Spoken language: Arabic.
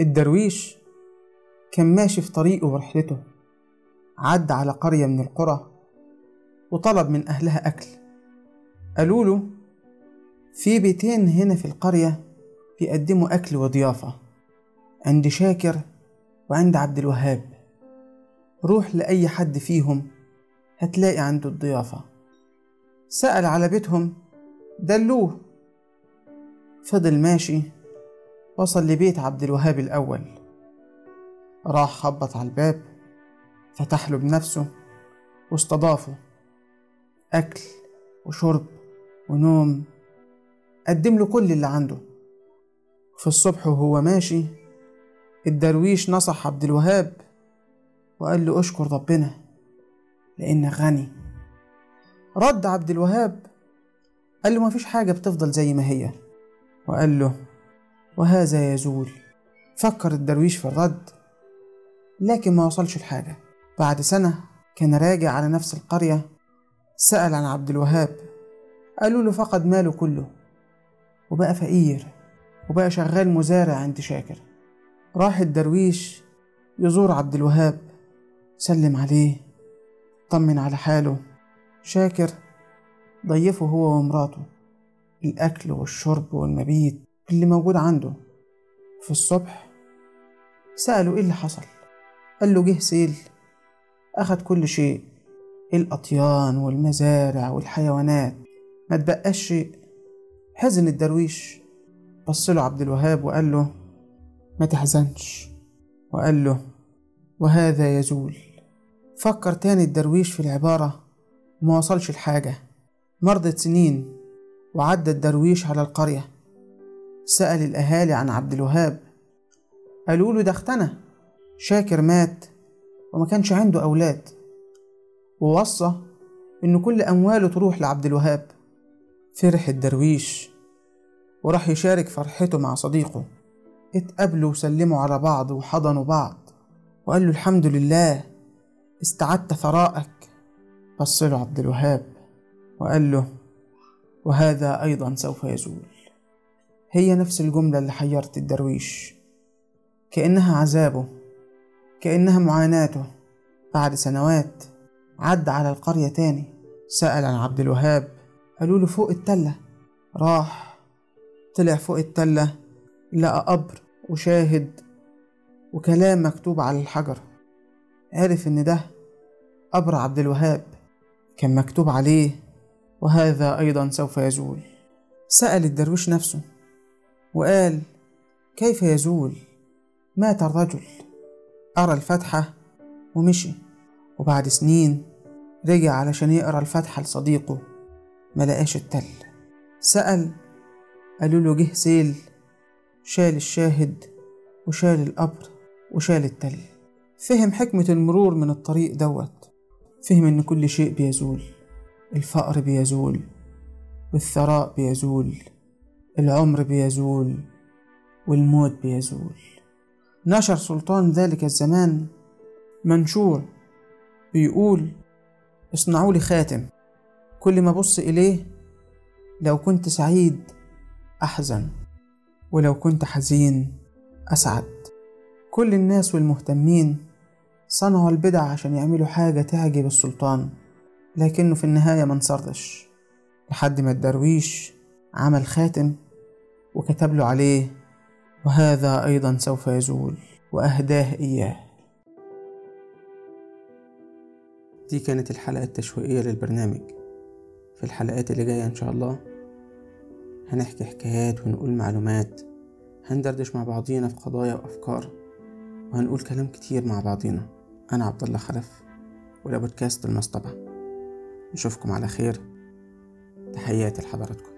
الدرويش كان ماشي في طريقه ورحلته عدى على قرية من القرى وطلب من أهلها أكل. قالوا له في بيتين هنا في القرية بيقدموا أكل وضيافة عند شاكر وعند عبد الوهاب. روح لأي حد فيهم هتلاقي عنده الضيافة. سأل على بيتهم دلوه. فضل ماشي وصل لبيت عبد الوهاب الأول. راح خبط على الباب فتح له بنفسه واستضافه. أكل وشرب ونوم قدم له كل اللي عنده. في الصبح وهو ماشي الدرويش نصح عبد الوهاب وقال له أشكر ربنا لأنك غني. رد عبد الوهاب قال له مفيش حاجة بتفضل زي ما هي. وقال له وهذا يزول فكر الدرويش في الرد. لكن ما وصلش لحاجة بعد سنة كان راجع على نفس القرية سأل عن عبد الوهاب. قالوا له فقد ماله كله. وبقى فقير. وبقى شغال مزارع عند شاكر. راح الدرويش يزور عبد الوهاب. سلم عليه. طمن على حاله. شاكر ضيفه هو ومراته. الأكل والشرب والمبيت. اللي موجود عنده. في الصبح سأله إيه اللي حصل. قال له جه سيل. أخد كل شيء. الأطيان والمزارع والحيوانات. ما تبقاش شيء. حزن الدرويش. بص له عبد الوهاب وقال له ما تحزنش. وقال له وهذا يزول. فكر تاني الدرويش في العبارة. وما وصلش الحاجة. مرضت سنين. وعدى الدرويش على القرية. سأل الأهالي عن عبد الوهاب. قالوا له ده اختنى. شاكر مات وما كانش عنده أولاد. ووصى إن كل أمواله تروح لعبد الوهاب. فرح الدرويش وراح يشارك فرحته مع صديقه. اتقابلوا وسلموا على بعض وحضنوا بعض وقال له الحمد لله استعدت ثرائك بص له عبد الوهاب وقال له وهذا أيضا سوف يزول. هي نفس الجملة اللي حيرت الدرويش. كأنها عذابه كأنها معاناته. بعد سنوات عدى على القرية تاني. سأل عن عبد الوهاب قالوا له فوق التلة. راح طلع فوق التلة لقى قبر وشاهد وكلام مكتوب على الحجر. عرف إن ده قبر عبد الوهاب. كان مكتوب عليه وهذا أيضا سوف يزول. سأل الدرويش نفسه وقال كيف يزول؟ مات الرجل. قرا الفاتحة ومشي وبعد سنين رجع علشان يقرأ الفاتحة لصديقه ملقاش التل. سأل قالوا له جه سيل شال الشاهد وشال القبر وشال التل. فهم حكمة المرور من الطريق دوت فهم إن كل شيء بيزول الفقر بيزول والثراء بيزول. العمر بيزول والموت بيزول. نشر سلطان ذلك الزمان منشور بيقول اصنعوا لي خاتم. كل ما أبص إليه لو كنت سعيد أحزن ولو كنت حزين أسعد. كل الناس والمهتمين صنعوا البدع عشان يعملوا حاجة تعجب السلطان لكنه في النهاية ما انصرش. لحد ما الدرويش عمل خاتم وكتب له عليه وهذا أيضا سوف يزول وأهداه إياه. دي كانت الحلقة التشويقية للبرنامج. في الحلقات اللي جاية إن شاء الله هنحكي حكايات ونقول معلومات هندردش مع بعضينا في قضايا وأفكار وهنقول كلام كتير مع بعضينا. أنا عبد الله خلف وده بودكاست المصطبة. نشوفكم على خير. تحياتي لحضراتكم.